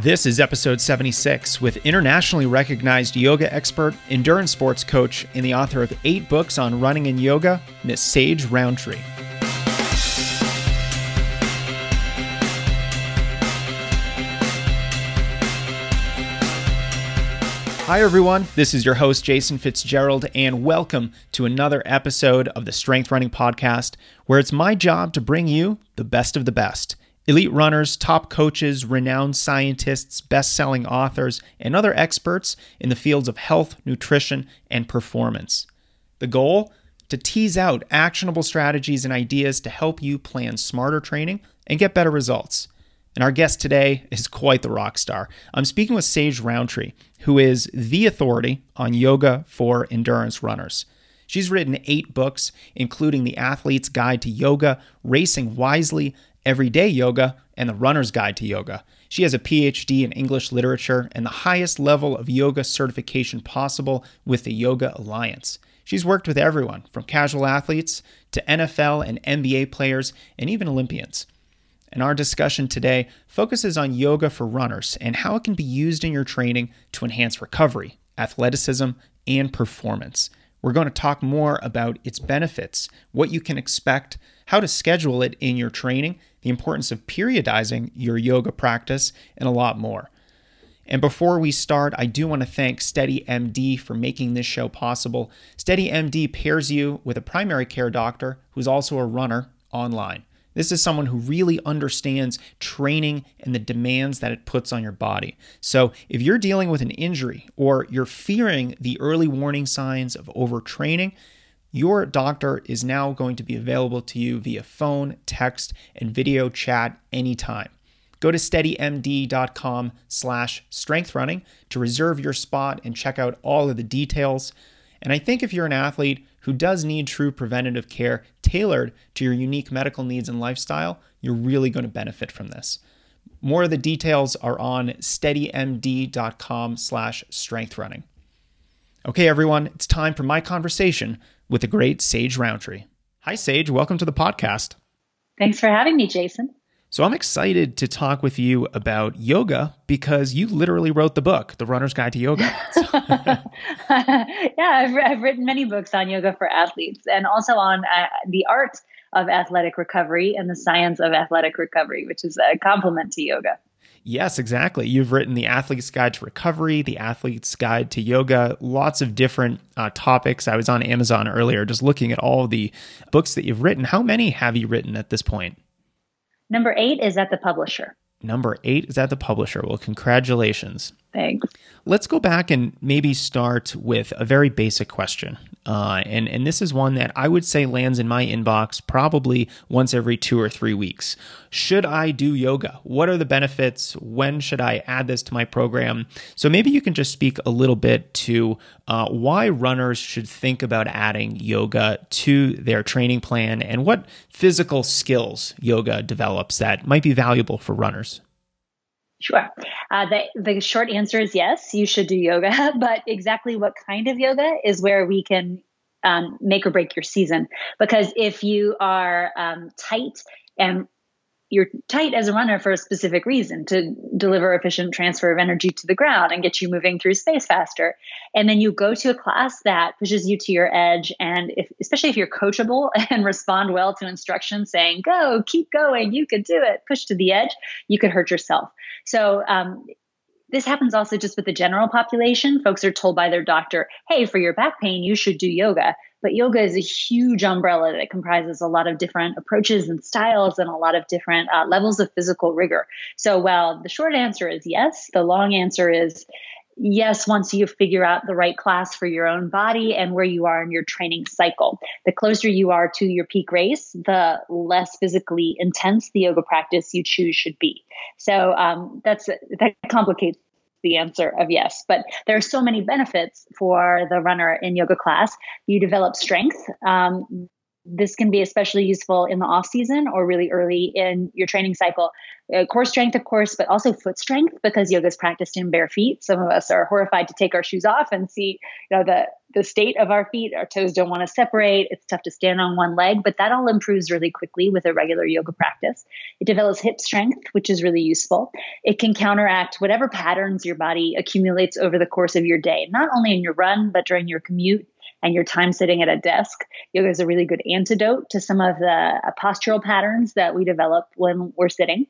This is episode 76 with internationally recognized yoga expert, endurance sports coach, and the author of eight books on running and yoga, Miss Sage Rountree. Hi, everyone. This is your host, Jason Fitzgerald, and welcome to another episode of the Strength Running Podcast, where it's my job to bring you the best of the best. Elite runners, top coaches, renowned scientists, best selling authors, and other experts in the fields of health, nutrition, and performance. The goal? To tease out actionable strategies and ideas to help you plan smarter training and get better results. And our guest today is quite the rock star. I'm speaking with Sage Rountree, who is the authority on yoga for endurance runners. She's written eight books, including The Athlete's Guide to Yoga, Racing Wisely, Everyday Yoga, and The Runner's Guide to Yoga. She has a PhD in English literature and the highest level of yoga certification possible with the Yoga Alliance. She's worked with everyone from casual athletes to NFL and NBA players and even Olympians. And our discussion today focuses on yoga for runners and how it can be used in your training to enhance recovery, athleticism, and performance. We're going to talk more about its benefits, what you can expect, how to schedule it in your training, the importance of periodizing your yoga practice, and a lot more. And before we start, I do want to thank SteadyMD for making this show possible. SteadyMD pairs you with a primary care doctor who's also a runner online. This is someone who really understands training and the demands that it puts on your body. So, if you're dealing with an injury or you're fearing the early warning signs of overtraining, your doctor is now going to be available to you via phone, text, and video chat anytime. Go to steadymd.com slash strengthrunning to reserve your spot and check out all of the details. And I think if you're an athlete who does need true preventative care tailored to your unique medical needs and lifestyle, you're really going to benefit from this. More of the details are on steadymd.com slash strengthrunning. Okay, everyone, it's time for my conversation with the great Sage Rountree. Hi, Sage. Welcome to the podcast. Thanks for having me, Jason. So, I'm excited to talk with you about yoga because you literally wrote the book, The Runner's Guide to Yoga. yeah, I've, I've, written many books on yoga for athletes and also on uh, the art of athletic recovery and the science of athletic recovery, which is a complement to yoga. Yes, exactly. You've written The Athlete's Guide to Recovery, The Athlete's Guide to Yoga, lots of different uh, topics. I was on Amazon earlier just looking at all the books that you've written. How many have you written at this point? Number eight is at the publisher. Number eight is at the publisher. Well, congratulations. Let's go back and maybe start with a very basic question. Uh, and, and this is one that I would say lands in my inbox probably once every two or three weeks. Should I do yoga? What are the benefits? When should I add this to my program? So maybe you can just speak a little bit to uh, why runners should think about adding yoga to their training plan and what physical skills yoga develops that might be valuable for runners. Sure. Uh, the, the short answer is yes, you should do yoga, but exactly what kind of yoga is where we can um, make or break your season. Because if you are um, tight and you're tight as a runner for a specific reason to deliver efficient transfer of energy to the ground and get you moving through space faster. And then you go to a class that pushes you to your edge. And if, especially if you're coachable and respond well to instructions saying, go, keep going, you could do it, push to the edge, you could hurt yourself. So, um, this happens also just with the general population. Folks are told by their doctor, hey, for your back pain, you should do yoga. But yoga is a huge umbrella that comprises a lot of different approaches and styles and a lot of different uh, levels of physical rigor. So, while the short answer is yes, the long answer is yes, once you figure out the right class for your own body and where you are in your training cycle. The closer you are to your peak race, the less physically intense the yoga practice you choose should be. So um, that's that complicates the answer of yes. But there are so many benefits for the runner in yoga class. You develop strength. Um, this can be especially useful in the off season or really early in your training cycle. Uh, core strength, of course, but also foot strength because yoga is practiced in bare feet. Some of us are horrified to take our shoes off and see, you know, the the state of our feet. Our toes don't want to separate. It's tough to stand on one leg, but that all improves really quickly with a regular yoga practice. It develops hip strength, which is really useful. It can counteract whatever patterns your body accumulates over the course of your day, not only in your run, but during your commute and your time sitting at a desk. Yoga is a really good antidote to some of the uh, postural patterns that we develop when we're sitting.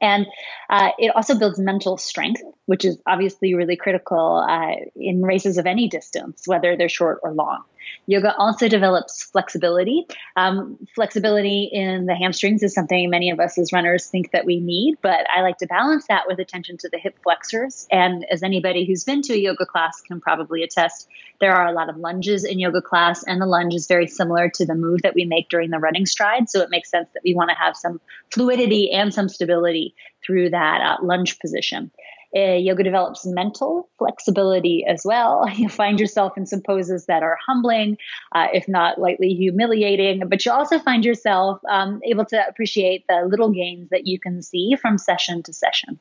And uh, it also builds mental strength, which is obviously really critical uh, in races of any distance, whether they're short or long. Yoga also develops flexibility. Um, flexibility in the hamstrings is something many of us as runners think that we need, but I like to balance that with attention to the hip flexors. And as anybody who's been to a yoga class can probably attest, there are a lot of lunges in yoga class, and the lunge is very similar to the move that we make during the running stride. So it makes sense that we want to have some fluidity and some stability through that uh, lunge position. Uh, yoga develops mental flexibility as well. You find yourself in some poses that are humbling, uh, if not lightly humiliating, but you also find yourself um, able to appreciate the little gains that you can see from session to session.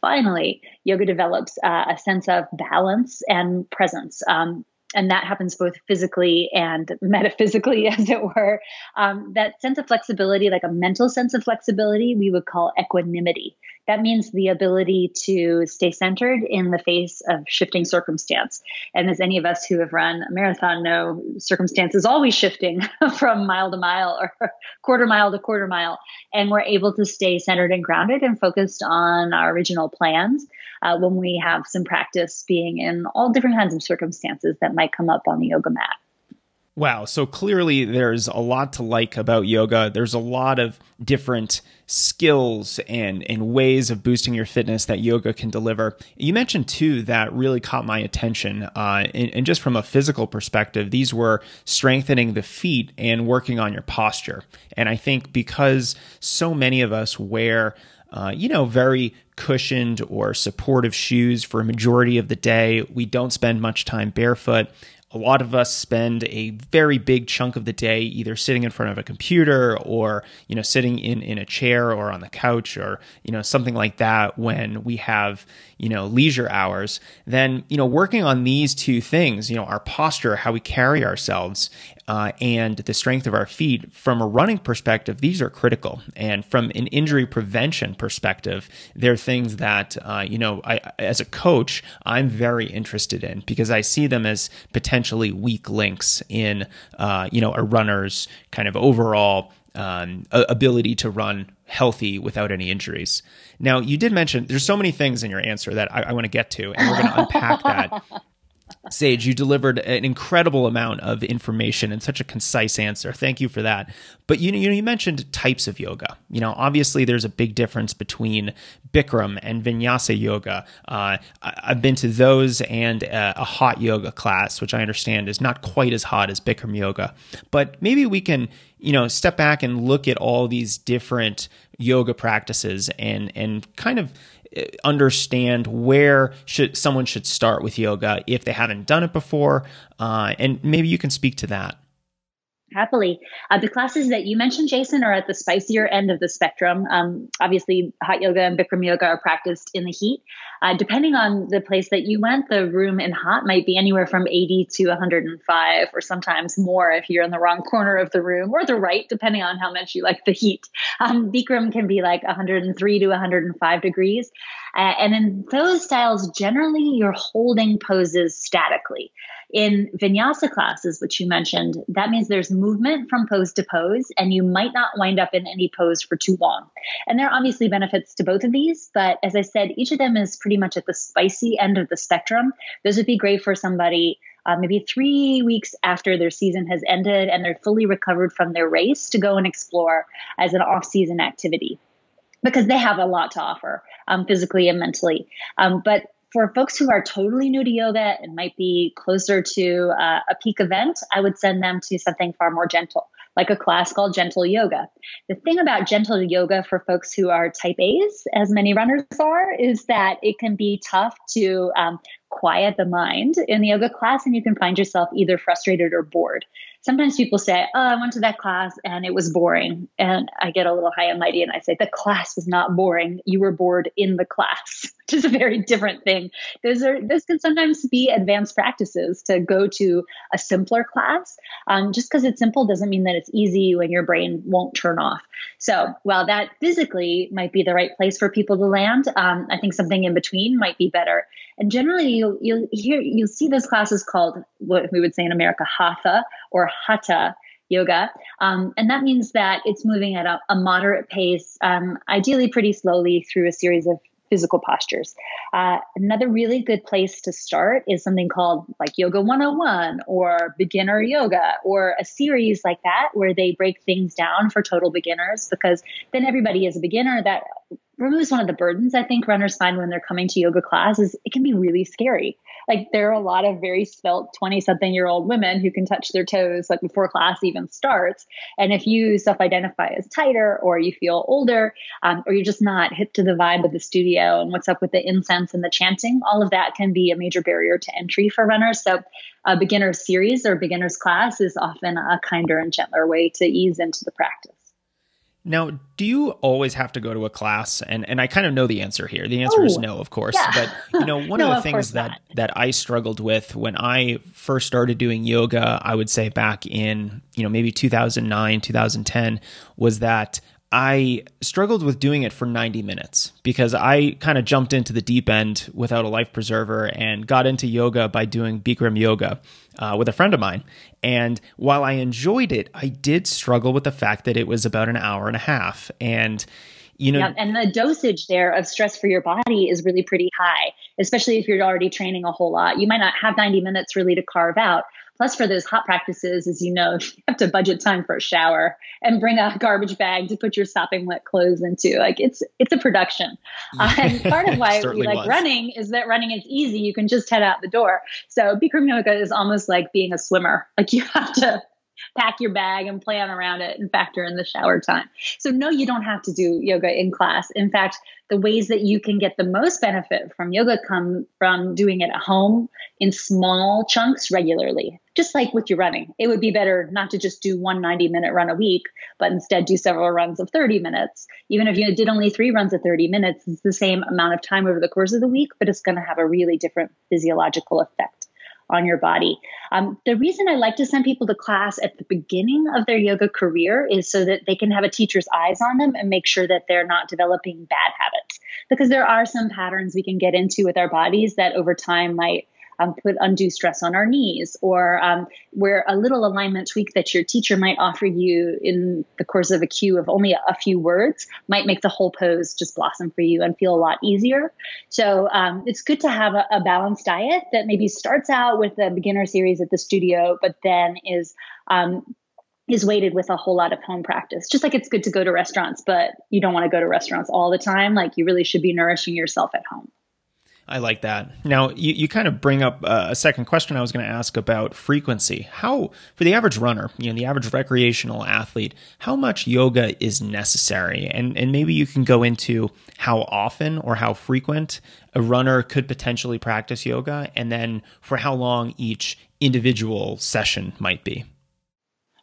Finally, yoga develops uh, a sense of balance and presence. Um, and that happens both physically and metaphysically, as it were. Um, that sense of flexibility, like a mental sense of flexibility, we would call equanimity. That means the ability to stay centered in the face of shifting circumstance. And as any of us who have run a marathon know, circumstance is always shifting from mile to mile or quarter mile to quarter mile. And we're able to stay centered and grounded and focused on our original plans uh, when we have some practice being in all different kinds of circumstances that might come up on the yoga mat. Wow. So clearly, there's a lot to like about yoga. There's a lot of different skills and, and ways of boosting your fitness that yoga can deliver. You mentioned too that really caught my attention. Uh, and, and just from a physical perspective, these were strengthening the feet and working on your posture. And I think because so many of us wear uh, you know, very cushioned or supportive shoes for a majority of the day. We don't spend much time barefoot a lot of us spend a very big chunk of the day either sitting in front of a computer or you know sitting in in a chair or on the couch or you know something like that when we have you know leisure hours. Then you know working on these two things you know our posture how we carry ourselves uh, and the strength of our feet from a running perspective these are critical and from an injury prevention perspective they're things that uh, you know I, as a coach i'm very interested in because i see them as potentially weak links in uh, you know a runner's kind of overall um, ability to run healthy without any injuries. Now, you did mention there's so many things in your answer that I, I want to get to, and we're going to unpack that Sage, you delivered an incredible amount of information and such a concise answer. Thank you for that. But you know, you mentioned types of yoga. You know, obviously there's a big difference between Bikram and Vinyasa yoga. Uh, I've been to those and a, a hot yoga class, which I understand is not quite as hot as Bikram yoga. But maybe we can, you know, step back and look at all these different yoga practices and and kind of understand where should someone should start with yoga if they haven't done it before, uh, and maybe you can speak to that. Happily. Uh, the classes that you mentioned, Jason, are at the spicier end of the spectrum. Um, obviously, hot yoga and Bikram yoga are practiced in the heat. Uh, depending on the place that you went, the room in hot might be anywhere from 80 to 105, or sometimes more if you're in the wrong corner of the room or the right, depending on how much you like the heat. Um, Bikram can be like 103 to 105 degrees. Uh, and in those styles, generally you're holding poses statically. In vinyasa classes, which you mentioned, that means there's movement from pose to pose, and you might not wind up in any pose for too long. And there are obviously benefits to both of these, but as I said, each of them is pretty much at the spicy end of the spectrum. Those would be great for somebody uh, maybe three weeks after their season has ended and they're fully recovered from their race to go and explore as an off season activity because they have a lot to offer um, physically and mentally. Um, but for folks who are totally new to yoga and might be closer to uh, a peak event, I would send them to something far more gentle, like a class called Gentle Yoga. The thing about gentle yoga for folks who are type A's, as many runners are, is that it can be tough to um, quiet the mind in the yoga class, and you can find yourself either frustrated or bored. Sometimes people say, Oh, I went to that class and it was boring. And I get a little high and mighty and I say, The class was not boring. You were bored in the class, which is a very different thing. Those are those can sometimes be advanced practices to go to a simpler class. Um, just because it's simple doesn't mean that it's easy when your brain won't turn off. So while that physically might be the right place for people to land, um, I think something in between might be better. And generally, you'll you'll hear you'll see those classes called what we would say in America hatha or hatha yoga, um, and that means that it's moving at a, a moderate pace, um, ideally pretty slowly through a series of physical postures. Uh, another really good place to start is something called like Yoga 101 or Beginner Yoga or a series like that where they break things down for total beginners because then everybody is a beginner that removes one of the burdens I think runners find when they're coming to yoga class is it can be really scary. Like there are a lot of very svelte 20 something year old women who can touch their toes like before class even starts. And if you self identify as tighter or you feel older um, or you're just not hip to the vibe of the studio and what's up with the incense and the chanting, all of that can be a major barrier to entry for runners. So a beginner series or beginner's class is often a kinder and gentler way to ease into the practice. Now, do you always have to go to a class? And and I kind of know the answer here. The answer oh, is no, of course. Yeah. But you know, one no, of the things that not. that I struggled with when I first started doing yoga, I would say back in, you know, maybe 2009, 2010, was that I struggled with doing it for 90 minutes because I kind of jumped into the deep end without a life preserver and got into yoga by doing Bikram yoga uh, with a friend of mine. And while I enjoyed it, I did struggle with the fact that it was about an hour and a half. And you know, yeah, and the dosage there of stress for your body is really pretty high, especially if you're already training a whole lot. You might not have 90 minutes really to carve out, Plus, for those hot practices, as you know, you have to budget time for a shower and bring a garbage bag to put your sopping wet clothes into. Like it's it's a production. Uh, and part of why we like was. running is that running is easy. You can just head out the door. So Bikram yoga is almost like being a swimmer. Like you have to pack your bag and plan around it and factor in the shower time. So, no, you don't have to do yoga in class. In fact, the ways that you can get the most benefit from yoga come from doing it at home in small chunks regularly, just like with your running. It would be better not to just do one 90 minute run a week, but instead do several runs of 30 minutes. Even if you did only three runs of 30 minutes, it's the same amount of time over the course of the week, but it's going to have a really different physiological effect on your body. Um, the reason I like to send people to class at the beginning of their yoga career is so that they can have a teacher's eyes on them and make sure that they're not developing bad habits. Because there are some patterns we can get into with our bodies that over time might um, put undue stress on our knees, or um, where a little alignment tweak that your teacher might offer you in the course of a cue of only a few words might make the whole pose just blossom for you and feel a lot easier. So um, it's good to have a, a balanced diet that maybe starts out with a beginner series at the studio, but then is um, is weighted with a whole lot of home practice. Just like it's good to go to restaurants, but you don't want to go to restaurants all the time. Like you really should be nourishing yourself at home. I like that. Now, you, you kind of bring up uh, a second question I was going to ask about frequency. How, for the average runner, you know, the average recreational athlete, how much yoga is necessary? And, and maybe you can go into how often or how frequent a runner could potentially practice yoga, and then for how long each individual session might be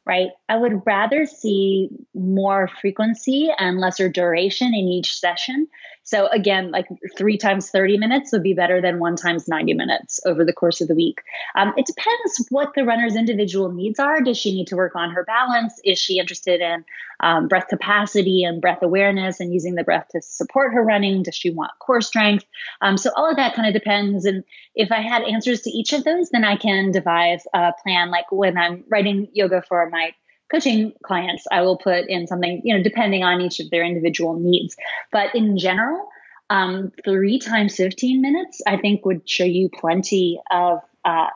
right? I would rather see more frequency and lesser duration in each session. So again, like three times 30 minutes would be better than one times 90 minutes over the course of the week. Um, it depends what the runner's individual needs are. Does she need to work on her balance? Is she interested in um, breath capacity and breath awareness and using the breath to support her running? Does she want core strength? Um, so all of that kind of depends. And if I had answers to each of those, then I can devise a plan. Like when I'm writing yoga for my coaching clients, I will put in something, you know, depending on each of their individual needs. But in general, um, three times 15 minutes, I think would show you plenty of uh,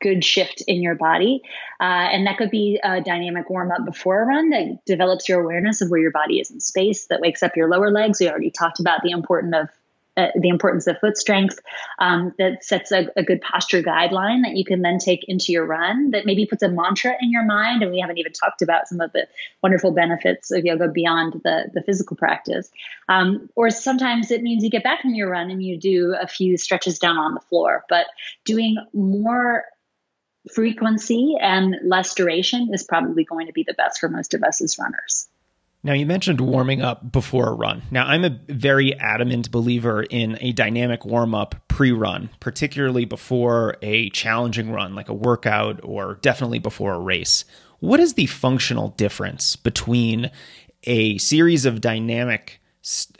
good shift in your body. Uh, and that could be a dynamic warm up before a run that develops your awareness of where your body is in space, that wakes up your lower legs. We already talked about the importance of uh, the importance of foot strength um, that sets a, a, good posture guideline that you can then take into your run that maybe puts a mantra in your mind and we haven't even talked about some of the wonderful benefits of yoga beyond the, the physical practice um, or sometimes it means you get back from your run and you do a few stretches down on the floor but doing more frequency and less duration is probably going to be the best for most of us as runners. Now, you mentioned warming up before a run. Now, I'm a very adamant believer in a dynamic warm up pre run, particularly before a challenging run like a workout or definitely before a race. What is the functional difference between a series of dynamic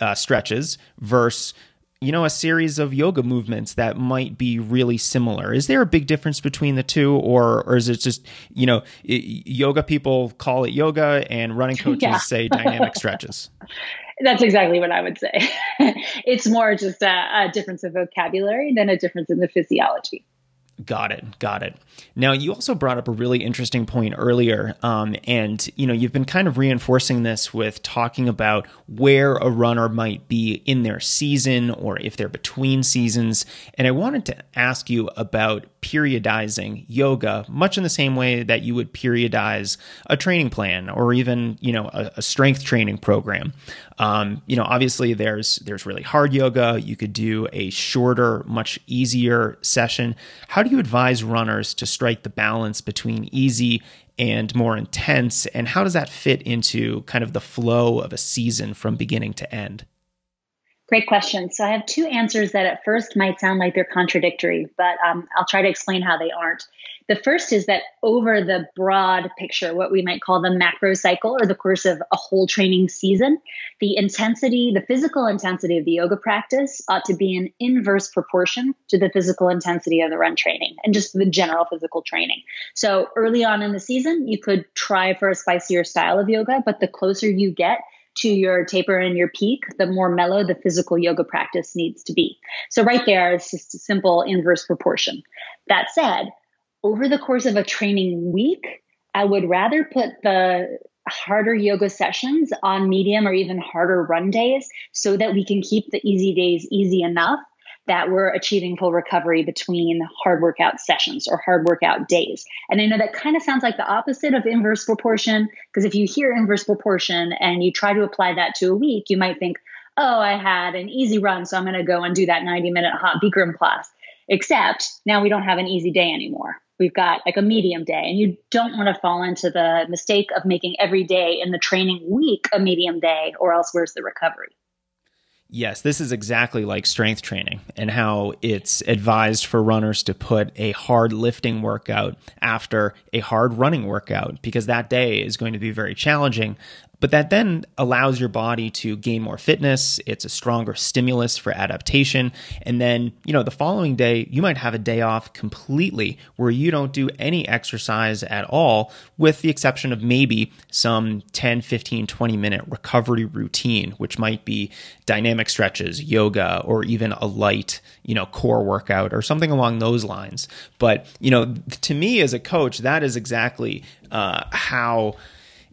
uh, stretches versus you know a series of yoga movements that might be really similar. Is there a big difference between the two or or is it just you know yoga people call it yoga and running coaches yeah. say dynamic stretches? That's exactly what i would say. It's more just a, a difference of vocabulary than a difference in the physiology Got it. Got it. Now, you also brought up a really interesting point earlier, um, and you know you've been kind of reinforcing this with talking about where a runner might be in their season or if they're between seasons. And I wanted to ask you about periodizing yoga, much in the same way that you would periodize a training plan or even you know a, a strength training program. Um, you know, obviously there's there's really hard yoga. You could do a shorter, much easier session. How do you advise runners to strike the balance between easy and more intense? And how does that fit into kind of the flow of a season from beginning to end? Great question. So I have two answers that at first might sound like they're contradictory, but um, I'll try to explain how they aren't. The first is that over the broad picture, what we might call the macro cycle or the course of a whole training season, the intensity, the physical intensity of the yoga practice ought to be in inverse proportion to the physical intensity of the run training and just the general physical training. So early on in the season, you could try for a spicier style of yoga, but the closer you get, to your taper and your peak, the more mellow the physical yoga practice needs to be. So, right there, it's just a simple inverse proportion. That said, over the course of a training week, I would rather put the harder yoga sessions on medium or even harder run days so that we can keep the easy days easy enough that we're achieving full recovery between hard workout sessions or hard workout days. And I know that kind of sounds like the opposite of inverse proportion, because if you hear inverse proportion and you try to apply that to a week, you might think, oh, I had an easy run, so I'm going to go and do that 90 minute hot Bikram class. Except now we don't have an easy day anymore. We've got like a medium day, and you don't want to fall into the mistake of making every day in the training week a medium day, or else where's the recovery? Yes, this is exactly like strength training and how it's advised for runners to put a hard lifting workout after a hard running workout because that day is going to be very challenging. But that then allows your body to gain more fitness. It's a stronger stimulus for adaptation. And then, you know, the following day, you might have a day off completely where you don't do any exercise at all, with the exception of maybe some 10, 15, 20 minute recovery routine, which might be dynamic stretches, yoga, or even a light, you know, core workout or something along those lines. But, you know, to me as a coach, that is exactly uh, how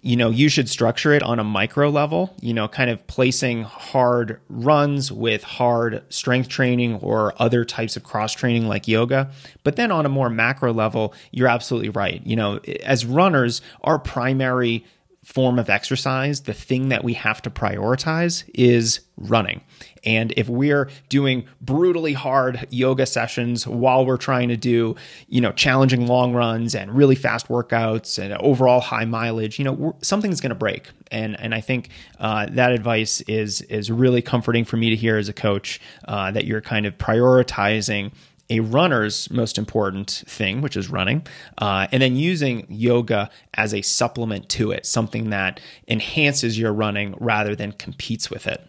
you know, you should structure it on a micro level, you know, kind of placing hard runs with hard strength training or other types of cross training like yoga. But then on a more macro level, you're absolutely right. You know, as runners, our primary form of exercise, the thing that we have to prioritize is running. And if we're doing brutally hard yoga sessions while we're trying to do, you know, challenging long runs and really fast workouts and overall high mileage, you know, something's going to break. And and I think uh, that advice is is really comforting for me to hear as a coach uh, that you're kind of prioritizing a runner's most important thing, which is running, uh, and then using yoga as a supplement to it, something that enhances your running rather than competes with it.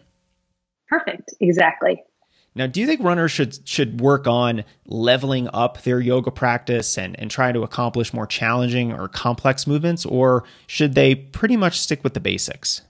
Perfect. Exactly. Now, do you think runners should should work on leveling up their yoga practice and, and try to accomplish more challenging or complex movements, or should they pretty much stick with the basics?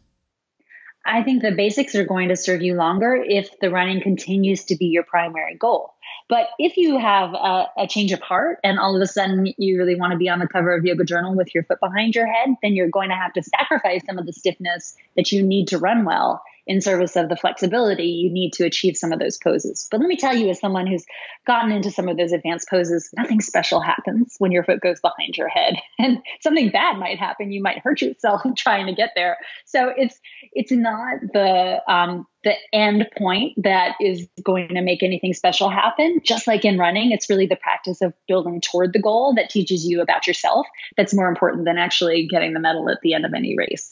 I think the basics are going to serve you longer if the running continues to be your primary goal. But if you have a, a, change of heart and all of a sudden you really want to be on the cover of Yoga Journal with your foot behind your head, then you're going to have to sacrifice some of the stiffness that you need to run well in service of the flexibility, you need to achieve some of those poses. But let me tell you, as someone who's gotten into some of those advanced poses, nothing special happens when your foot goes behind your head. And something bad might happen. You might hurt yourself trying to get there. So it's it's not the um, the end point that is going to make anything special happen. Just like in running, it's really the practice of building toward the goal that teaches you about yourself that's more important than actually getting the medal at the end of any race.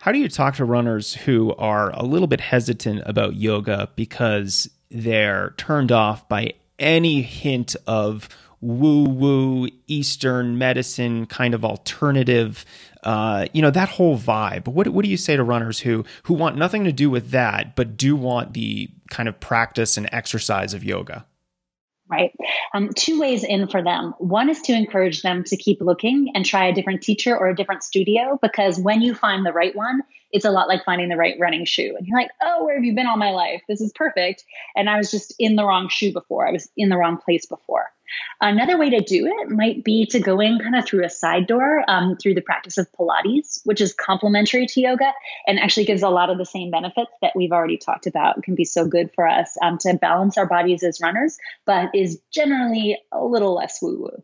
How do you talk to runners who are a little bit hesitant about yoga because they're turned off by any hint of woo woo Eastern medicine kind of alternative, uh, you know, that whole vibe. What, what do you say to runners who, who want nothing to do with that, but do want the kind of practice and exercise of yoga? Right? Um, two ways in for them. One is to encourage them to keep looking and try a different teacher or a different studio because when you find the right one, it's a lot like finding the right running shoe. And you're like, oh, where have you been all my life? This is perfect. And I was just in the wrong shoe before, I was in the wrong place before. Another way to do it might be to go in kind of through a side door um, through the practice of Pilates, which is complementary to yoga and actually gives a lot of the same benefits that we've already talked about. It can be so good for us um, to balance our bodies as runners, but is generally a little less woo woo.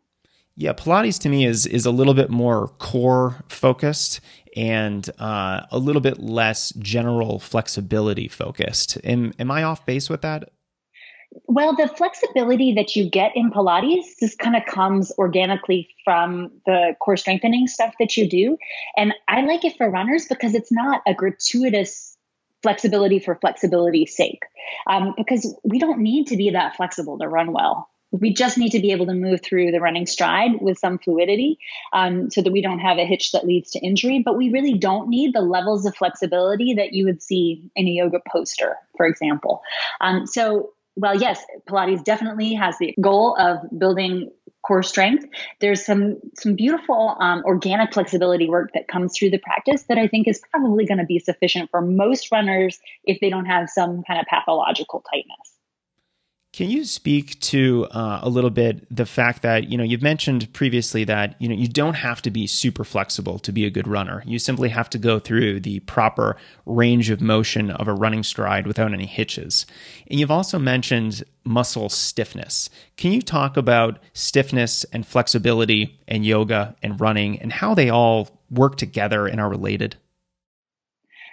Yeah, Pilates to me is is a little bit more core focused and uh, a little bit less general flexibility focused. Am am I off base with that? Well, the flexibility that you get in Pilates just kind of comes organically from the core strengthening stuff that you do. And I like it for runners because it's not a gratuitous flexibility for flexibility's sake. Um, because we don't need to be that flexible to run well. We just need to be able to move through the running stride with some fluidity um, so that we don't have a hitch that leads to injury. But we really don't need the levels of flexibility that you would see in a yoga poster, for example. Um, so well, yes, Pilates definitely has the goal of building core strength. There's some some beautiful um, organic flexibility work that comes through the practice that I think is probably going to be sufficient for most runners if they don't have some kind of pathological tightness. Can you speak to uh, a little bit the fact that you know you've mentioned previously that you know you don't have to be super flexible to be a good runner. You simply have to go through the proper range of motion of a running stride without any hitches. And you've also mentioned muscle stiffness. Can you talk about stiffness and flexibility and yoga and running and how they all work together and are related?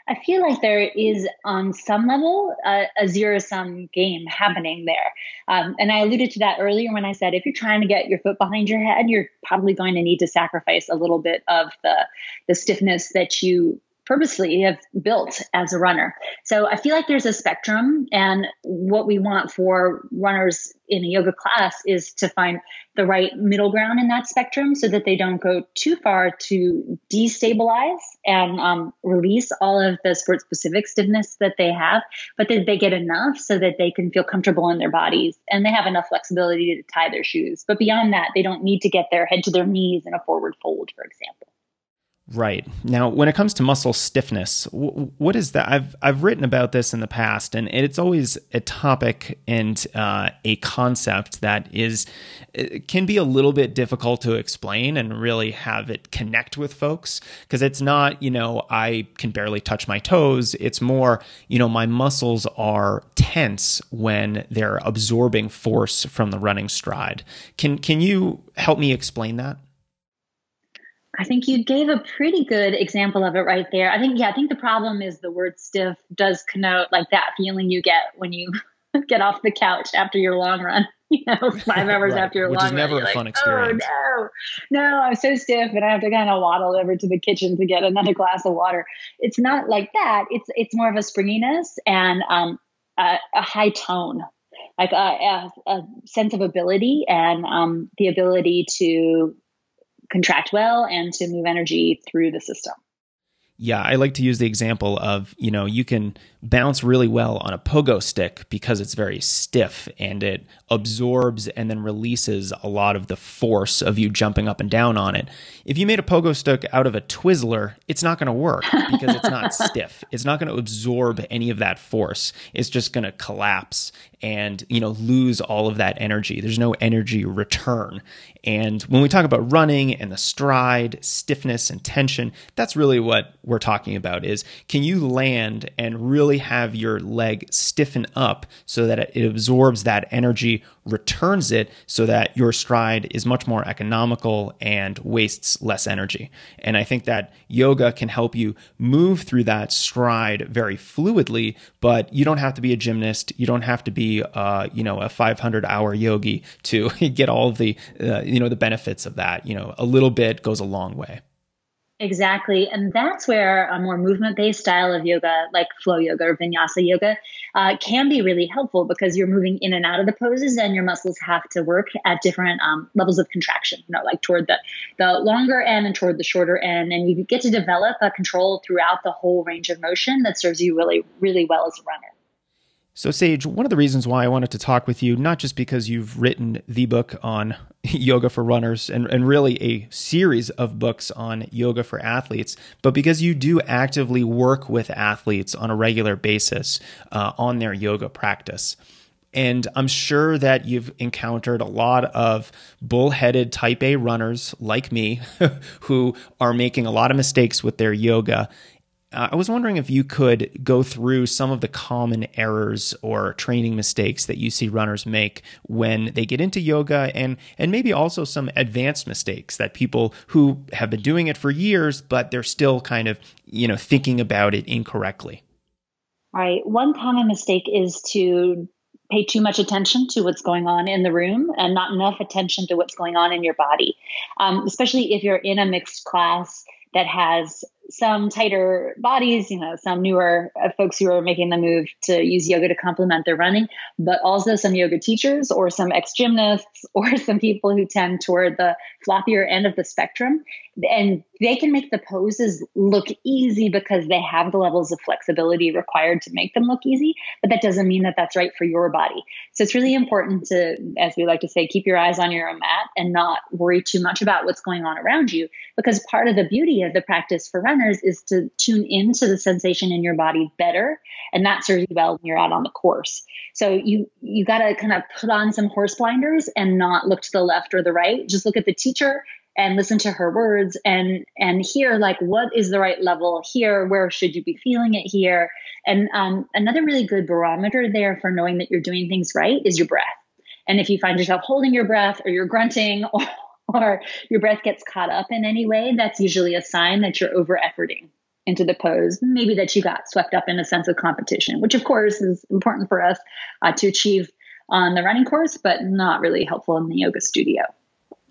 I feel like there is, on some level, a, a zero sum game happening there. Um, and I alluded to that earlier when I said if you're trying to get your foot behind your head, you're probably going to need to sacrifice a little bit of the the stiffness that you purposely have built as a runner. So I feel like there's a spectrum, and what we want for runners in a yoga class is to find the right middle ground in that spectrum so that they don't go too far to destabilize and um, release all of the sport specific stiffness that they have, but that they get enough so that they can feel comfortable in their bodies and they have enough flexibility to tie their shoes. But beyond that, they don't need to get their head to their knees in a forward fold, for example. Right. Now, when it comes to muscle stiffness, what is that? I've I've written about this in the past, and it's always a topic and uh, a concept that is can be a little bit difficult to explain and really have it connect with folks because it's not you know I can barely touch my toes. It's more you know my muscles are tense when they're absorbing force from the running stride. Can can you help me explain that? I think you gave a pretty good example of it right there. I think, yeah, I think the problem is the word stiff does connote like that feeling you get when you get off the couch after your long run, you know, five hours right. after your Which long run. Which is never a like, fun experience. Oh, no, no, I'm so stiff and I have to kind of waddle over to the kitchen to get another glass of water. It's not like that. It's, it's more of a springiness and um, a, a high tone like a, a, a, sense of ability and um, the ability to contract well and to move energy through the system. Yeah, I like to use the example of, you know, you can bounce really well on a pogo stick because it's very stiff and it absorbs and then releases a lot of the force of you jumping up and down on it. If you made a pogo stick out of a Twizzler, it's not going to work because it's not stiff. It's not going to absorb any of that force. It's just going to collapse and, you know, lose all of that energy. There's no energy return. And when we talk about running and the stride, stiffness and tension, that's really what we're talking about is can you land and really have your leg stiffen up so that it absorbs that energy, returns it so that your stride is much more economical and wastes less energy. And I think that yoga can help you move through that stride very fluidly, but you don't have to be a gymnast. You don't have to be, uh, you know, a 500 hour yogi to get all of the, uh, you know, the benefits of that. You know, a little bit goes a long way. Exactly. And that's where a more movement based style of yoga, like flow yoga or vinyasa yoga, uh, can be really helpful because you're moving in and out of the poses and your muscles have to work at different um, levels of contraction, you know, like toward the, the longer end and toward the shorter end. And you get to develop a control throughout the whole range of motion that serves you really, really well as a runner. So, Sage, one of the reasons why I wanted to talk with you, not just because you've written the book on yoga for runners and, and really a series of books on yoga for athletes, but because you do actively work with athletes on a regular basis uh, on their yoga practice. And I'm sure that you've encountered a lot of bullheaded type A runners like me who are making a lot of mistakes with their yoga uh, I was wondering if you could go through some of the common errors or training mistakes that you see runners make when they get into yoga and and maybe also some advanced mistakes that people who have been doing it for years but they're still kind of, you know, thinking about it incorrectly. Right. One common mistake is to pay too much attention to what's going on in the room and not enough attention to what's going on in your body. Um, especially if you're in a mixed class that has some tighter bodies, you know, some newer uh, folks who are making the move to use yoga to complement their running, but also some yoga teachers or some ex gymnasts or some people who tend toward the floppier end of the spectrum. And they can make the poses look easy because they have the levels of flexibility required to make them look easy, but that doesn't mean that that's right for your body. So it's really important to, as we like to say, keep your eyes on your own mat and not worry too much about what's going on around you because part of the beauty of the practice for runners is to tune into the sensation in your body better and that serves you well when you're out on the course. So you you got to kind of put on some horse blinders and not look to the left or the right. Just look at the teacher and listen to her words and and hear like what is the right level here? Where should you be feeling it here? And um, another really good barometer there for knowing that you're doing things right is your breath. And if you find yourself holding your breath or you're grunting or or your breath gets caught up in any way, that's usually a sign that you're over efforting into the pose. Maybe that you got swept up in a sense of competition, which of course is important for us uh, to achieve on the running course, but not really helpful in the yoga studio.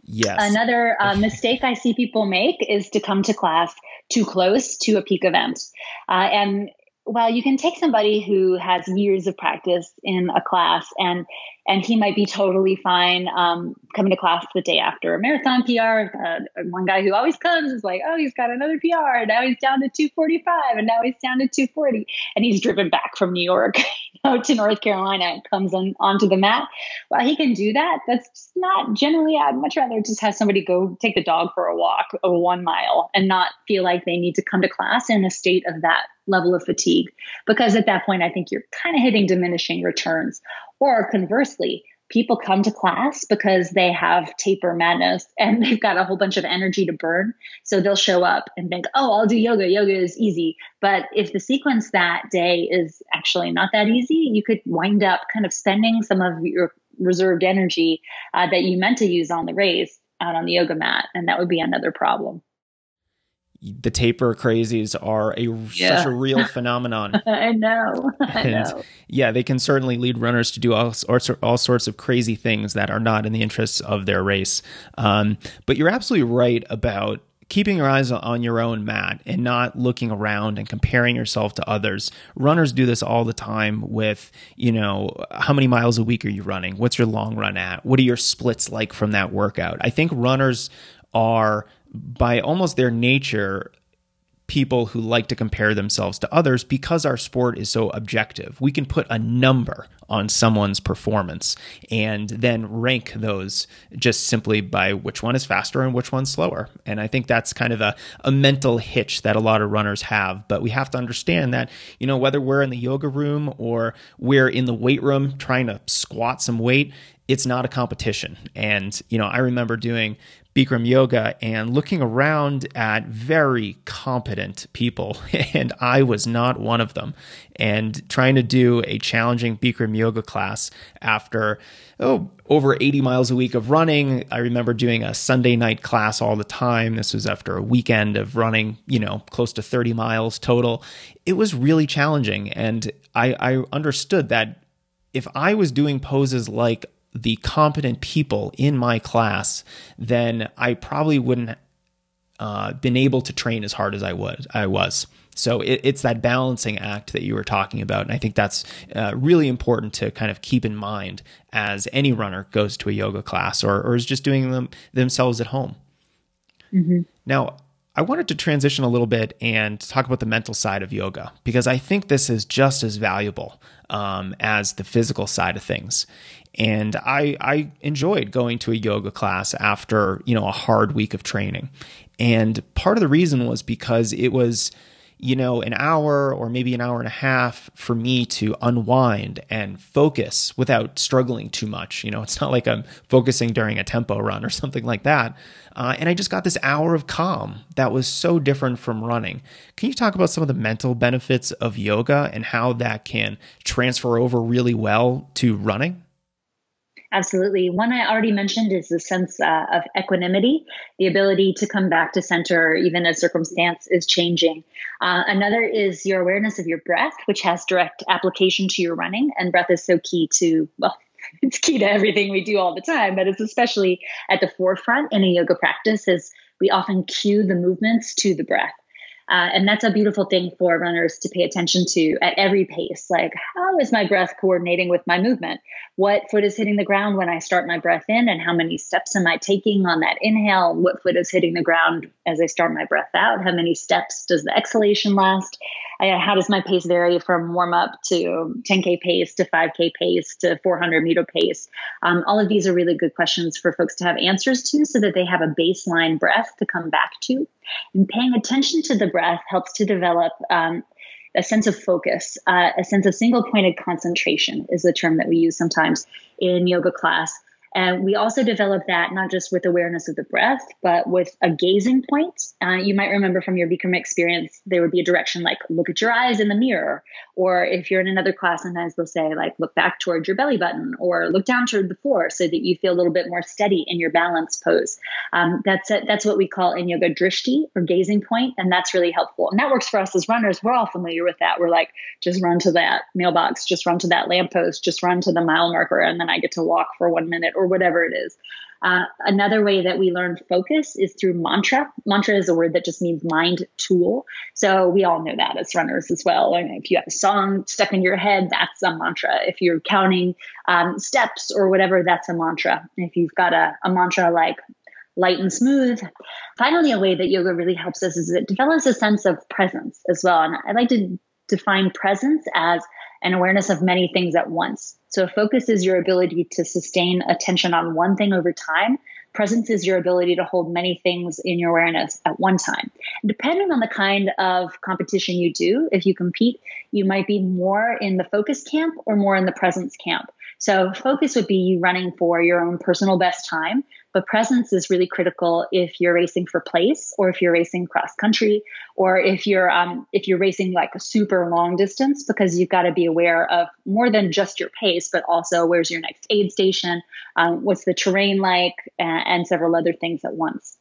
Yes. Another uh, mistake I see people make is to come to class too close to a peak event. Uh, and well, you can take somebody who has years of practice in a class and and he might be totally fine um, coming to class the day after a marathon PR. Uh, one guy who always comes is like, oh, he's got another PR. And now he's down to 245, and now he's down to 240, and he's driven back from New York to North Carolina and comes on onto the mat. Well, he can do that. That's not generally. I'd much rather just have somebody go take the dog for a walk of one mile and not feel like they need to come to class in a state of that level of fatigue because at that point i think you're kind of hitting diminishing returns or conversely, people come to class because they have taper madness and they've got a whole bunch of energy to burn. So they'll show up and think, oh, I'll do yoga. Yoga is easy. But if the sequence that day is actually not that easy, you could wind up kind of spending some of your reserved energy uh, that you meant to use on the race out on the yoga mat. And that would be another problem the taper crazies are a yeah. such a real phenomenon. I know. I and know. yeah, they can certainly lead runners to do all, all sorts of crazy things that are not in the interests of their race. Um, but you're absolutely right about keeping your eyes on your own mat and not looking around and comparing yourself to others. Runners do this all the time with, you know, how many miles a week are you running? What's your long run at? What are your splits like from that workout? I think runners are by almost their nature, people who like to compare themselves to others because our sport is so objective. We can put a number on someone's performance and then rank those just simply by which one is faster and which one's slower. And I think that's kind of a, a mental hitch that a lot of runners have. But we have to understand that, you know, whether we're in the yoga room or we're in the weight room trying to squat some weight, it's not a competition. And, you know, I remember doing Bikram yoga and looking around at very competent people, and I was not one of them. And trying to do a challenging Bikram yoga class after, oh, over 80 miles a week of running. I remember doing a Sunday night class all the time. This was after a weekend of running, you know, close to 30 miles total. It was really challenging. And I, I understood that if I was doing poses like the competent people in my class, then I probably wouldn't uh, been able to train as hard as I was. I was. So it, it's that balancing act that you were talking about, and I think that's uh, really important to kind of keep in mind as any runner goes to a yoga class or, or is just doing them themselves at home. Mm-hmm. Now, I wanted to transition a little bit and talk about the mental side of yoga because I think this is just as valuable um, as the physical side of things. And I, I enjoyed going to a yoga class after you know a hard week of training, and part of the reason was because it was you know, an hour or maybe an hour and a half for me to unwind and focus without struggling too much. You know, it's not like I'm focusing during a tempo run or something like that. Uh, and I just got this hour of calm that was so different from running. Can you talk about some of the mental benefits of yoga and how that can transfer over really well to running? Absolutely. One I already mentioned is the sense uh, of equanimity, the ability to come back to center even as circumstance is changing. Uh, another is your awareness of your breath, which has direct application to your running. And breath is so key to, well, it's key to everything we do all the time, but it's especially at the forefront in a yoga practice as we often cue the movements to the breath. Uh, and that's a beautiful thing for runners to pay attention to at every pace. Like, how is my breath coordinating with my movement? What foot is hitting the ground when I start my breath in? And how many steps am I taking on that inhale? What foot is hitting the ground as I start my breath out? How many steps does the exhalation last? How does my pace vary from warm up to 10K pace to 5K pace to 400 meter pace? Um, all of these are really good questions for folks to have answers to so that they have a baseline breath to come back to. And paying attention to the breath helps to develop um, a sense of focus, uh, a sense of single pointed concentration is the term that we use sometimes in yoga class. And we also develop that not just with awareness of the breath, but with a gazing point. Uh, you might remember from your Bikram experience, there would be a direction like look at your eyes in the mirror. Or if you're in another class, sometimes they'll say like look back towards your belly button or look down toward the floor so that you feel a little bit more steady in your balance pose. Um, that's a, that's what we call in yoga drishti or gazing point, and that's really helpful. And that works for us as runners. We're all familiar with that. We're like just run to that mailbox, just run to that lamppost, just run to the mile marker, and then I get to walk for one minute or whatever it is. Uh, another way that we learn focus is through mantra. Mantra is a word that just means mind tool. So we all know that as runners as well. Mean, if you have a song stuck in your head, that's a mantra. If you're counting um, steps or whatever, that's a mantra. If you've got a, a mantra like light and smooth. Finally, a way that yoga really helps us is it develops a sense of presence as well. And I like to define presence as an awareness of many things at once. So, focus is your ability to sustain attention on one thing over time. Presence is your ability to hold many things in your awareness at one time. Depending on the kind of competition you do, if you compete, you might be more in the focus camp or more in the presence camp. So, focus would be you running for your own personal best time, but presence is really critical if you're racing for place, or if you're racing cross country, or if you're um, if you're racing like a super long distance, because you've got to be aware of more than just your pace, but also where's your next aid station, um, what's the terrain like, and, and several other things at once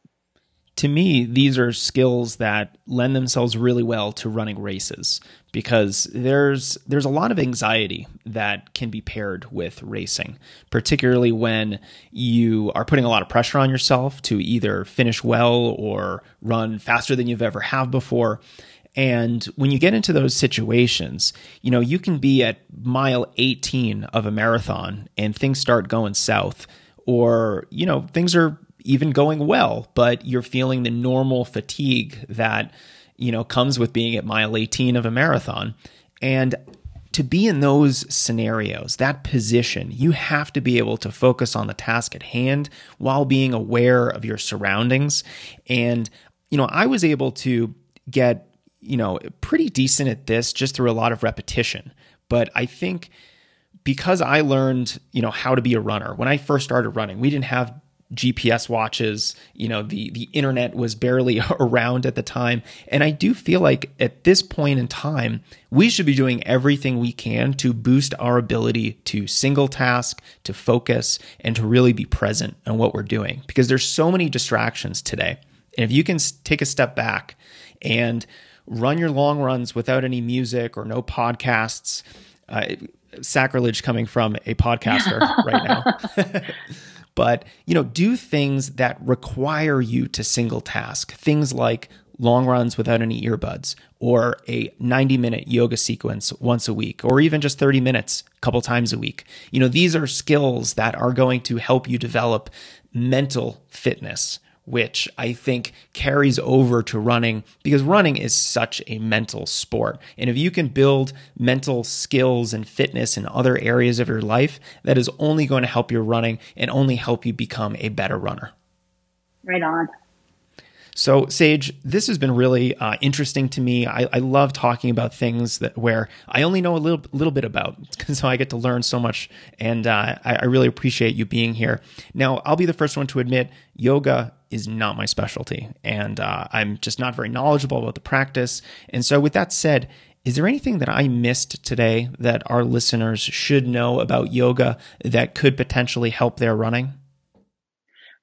to me, these are skills that lend themselves really well to running races because there's there's a lot of anxiety that can be paired with racing, particularly when you are putting a lot of pressure on yourself to either finish well or run faster than you've ever have before. And when you get into those situations, you know, you can be at mile 18 of a marathon and things start going south or, you know, things are even going well, but you're feeling the normal fatigue that, you know, comes with being at mile 18 of a marathon. And to be in those scenarios, that position, you have to be able to focus on the task at hand while being aware of your surroundings. And, you know, I was able to get, you know, pretty decent at this just through a lot of repetition. But I think because I learned, you know, how to be a runner, when I first started running, we didn't have GPS watches. You know, the the internet was barely around at the time, and I do feel like at this point in time, we should be doing everything we can to boost our ability to single task, to focus, and to really be present in what we're doing because there's so many distractions today. And if you can take a step back and run your long runs without any music or no podcasts, uh, sacrilege coming from a podcaster right now. but, you know, do things that require you to single task. Things like long runs without any earbuds or a 90 minute yoga sequence once a week or even just 30 minutes a couple times a week. You know, these are skills that are going to help you develop mental fitness which I think carries over to running because running is such a mental sport. And if you can build mental skills and fitness in other areas of your life, that is only going to help your running and only help you become a better runner. Right on. So, Sage, this has been really uh, interesting to me. I, I, love talking about things that where I only know a little little bit about, so I get to learn so much, and uh, I, I really appreciate you being here. Now, I'll be the first one to admit yoga is not my specialty, and uh, I'm just not very knowledgeable about the practice. And so, with that said, is there anything that I missed today that our listeners should know about yoga that could potentially help their running?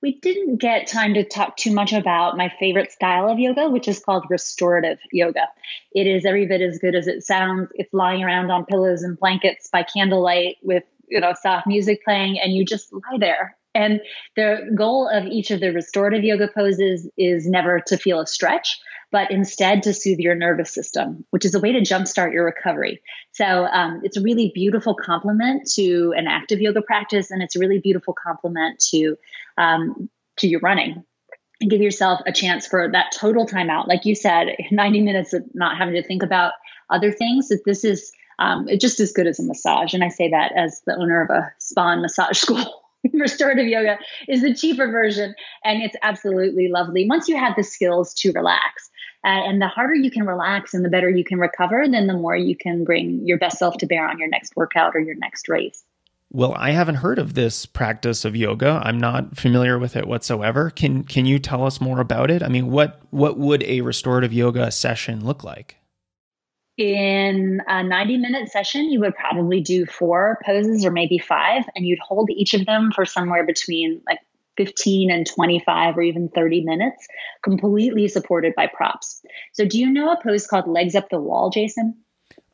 We didn't get time to talk too much about my favorite style of yoga, which is called restorative yoga. It is every bit as good as it sounds. It's lying around on pillows and blankets by candlelight with, you know, soft music playing and you just lie there. And the goal of each of the restorative yoga poses is never to feel a stretch, but instead to soothe your nervous system, which is a way to jumpstart your recovery. So um, it's a really beautiful complement to an active yoga practice, and it's a really beautiful complement to um, to your running. And give yourself a chance for that total timeout, like you said, 90 minutes of not having to think about other things. That this is um, just as good as a massage, and I say that as the owner of a spa and massage school. restorative yoga is the cheaper version and it's absolutely lovely once you have the skills to relax uh, and the harder you can relax and the better you can recover, then the more you can bring your best self to bear on your next workout or your next race. Well, I haven't heard of this practice of yoga. I'm not familiar with it whatsoever. Can can you tell us more about it? I mean, what what would a restorative yoga session look like? In a 90 minute session, you would probably do four poses or maybe five, and you'd hold each of them for somewhere between like 15 and 25 or even 30 minutes, completely supported by props. So, do you know a pose called legs up the wall, Jason?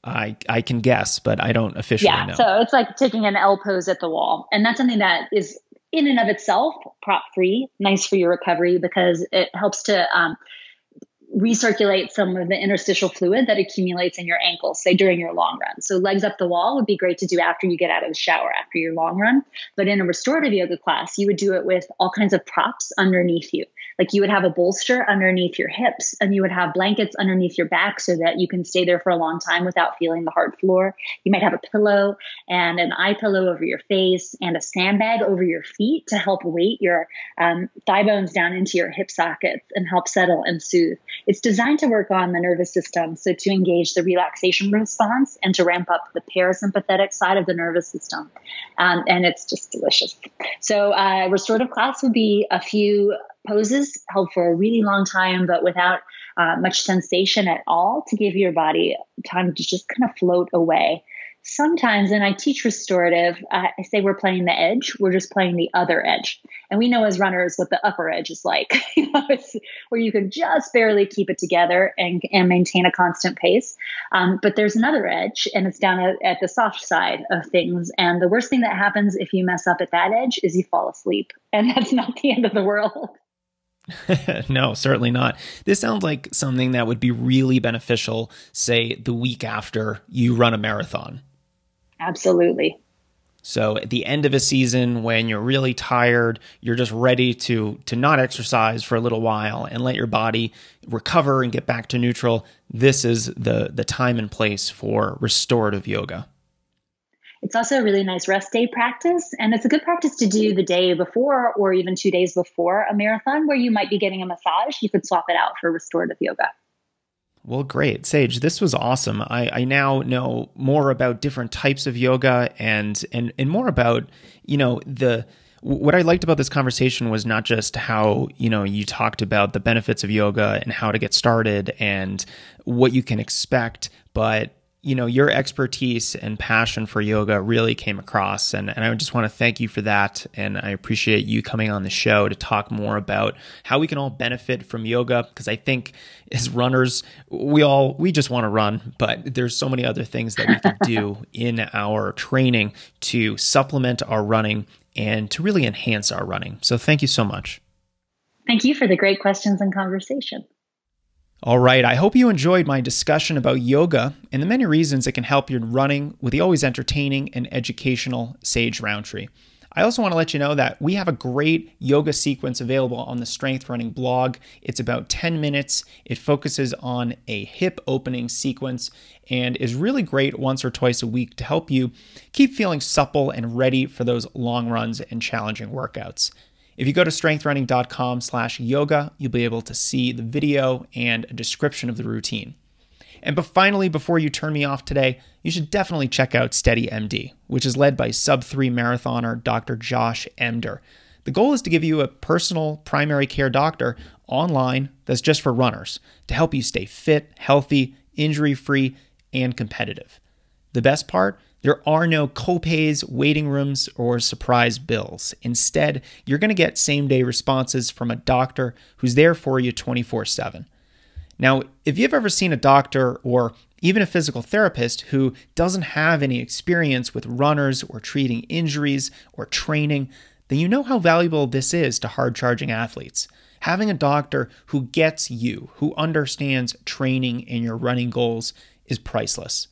I, I can guess, but I don't officially yeah, know. So it's like taking an L pose at the wall. And that's something that is in and of itself prop free, nice for your recovery because it helps to um, recirculate some of the interstitial fluid that accumulates in your ankles, say during your long run. So, legs up the wall would be great to do after you get out of the shower, after your long run. But in a restorative yoga class, you would do it with all kinds of props underneath you. Like you would have a bolster underneath your hips and you would have blankets underneath your back so that you can stay there for a long time without feeling the hard floor. You might have a pillow and an eye pillow over your face and a sandbag over your feet to help weight your um, thigh bones down into your hip sockets and help settle and soothe. It's designed to work on the nervous system, so to engage the relaxation response and to ramp up the parasympathetic side of the nervous system. Um, and it's just delicious. So, uh, restorative class would be a few poses held for a really long time, but without uh, much sensation at all to give your body time to just kind of float away sometimes, and I teach restorative, uh, I say we're playing the edge. We're just playing the other edge. And we know as runners what the upper edge is like, you know, it's where you can just barely keep it together and, and maintain a constant pace. Um, but there's another edge, and it's down at, at the soft side of things. And the worst thing that happens if you mess up at that edge is you fall asleep. And that's not the end of the world. no, certainly not. This sounds like something that would be really beneficial, say, the week after you run a marathon. Absolutely. So at the end of a season when you're really tired, you're just ready to to not exercise for a little while and let your body recover and get back to neutral. This is the the time and place for restorative yoga. It's also a really nice rest day practice and it's a good practice to do the day before or even 2 days before a marathon where you might be getting a massage. You could swap it out for restorative yoga. Well, great. Sage, this was awesome. I, I now know more about different types of yoga and, and, and more about, you know, the, what I liked about this conversation was not just how, you know, you talked about the benefits of yoga and how to get started and what you can expect, but you know your expertise and passion for yoga really came across. And, and i just want to thank you for that. And i appreciate you coming on the show to talk more about how we can all benefit from yoga. Because i think as runners we all we just want to run but there's so many other things that we can do in our training to supplement our running and to really enhance our running. So thank you so much. Thank you for the great questions and conversation all right, I hope you enjoyed my discussion about yoga and the many reasons it can help your running with the always entertaining and educational Sage Rountree. I also want to let you know that we have a great yoga sequence available on the Strength Running blog. It's about 10 minutes. It focuses on a hip opening sequence and is really great once or twice a week to help you keep feeling supple and ready for those long runs and challenging workouts. If you go to strengthrunning.com slash yoga, you'll be able to see the video and a description of the routine. And but finally, before you turn me off today, you should definitely check out SteadyMD, which is led by sub 3 marathoner Dr. Josh Emdur. The goal is to give you a personal primary care doctor online that's just for runners to help you stay fit, healthy, injury free, and competitive. The best part there are no copays, waiting rooms, or surprise bills. Instead, you're going to get same day responses from a doctor who's there for you 24 7. Now, if you've ever seen a doctor or even a physical therapist who doesn't have any experience with runners or treating injuries or training, then you know how valuable this is to hard charging athletes. Having a doctor who gets you, who understands training and your running goals, is priceless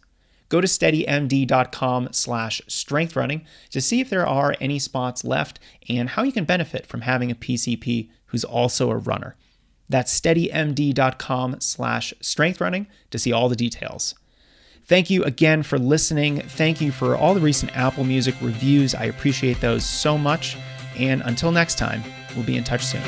go to steadymd.com slash strengthrunning to see if there are any spots left and how you can benefit from having a PCP who's also a runner. That's steadymd.com slash strengthrunning to see all the details. Thank you again for listening. Thank you for all the recent Apple Music reviews. I appreciate those so much. And until next time, we'll be in touch soon.